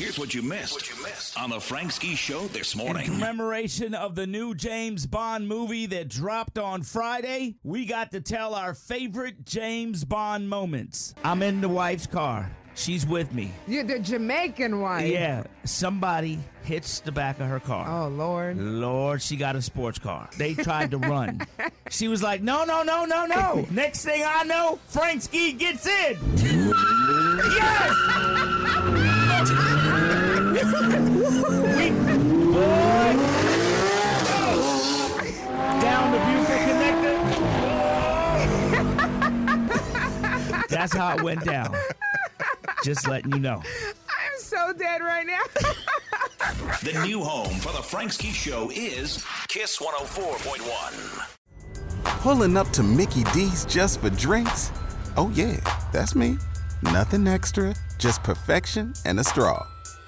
Here's what you missed, on the Frank Ski Show this morning. In commemoration of the new James Bond movie that dropped on Friday, we got to tell our favorite James Bond moments. I'm in the wife's car. She's with me. You're the Jamaican wife. Yeah, somebody hits the back of her car. Oh Lord. Lord, she got a sports car. They tried to run. She was like, no, no, no, no, no. Next thing I know, Frank Ski gets in. yes! We, boy, down the Buford connector. That's how it went down. Just letting you know. I'm so dead right now. The new home for the Frank Ski Show is Kiss 104.1. Pulling up to Mickey D's just for drinks? Oh, yeah, that's me. Nothing extra, just perfection and a straw.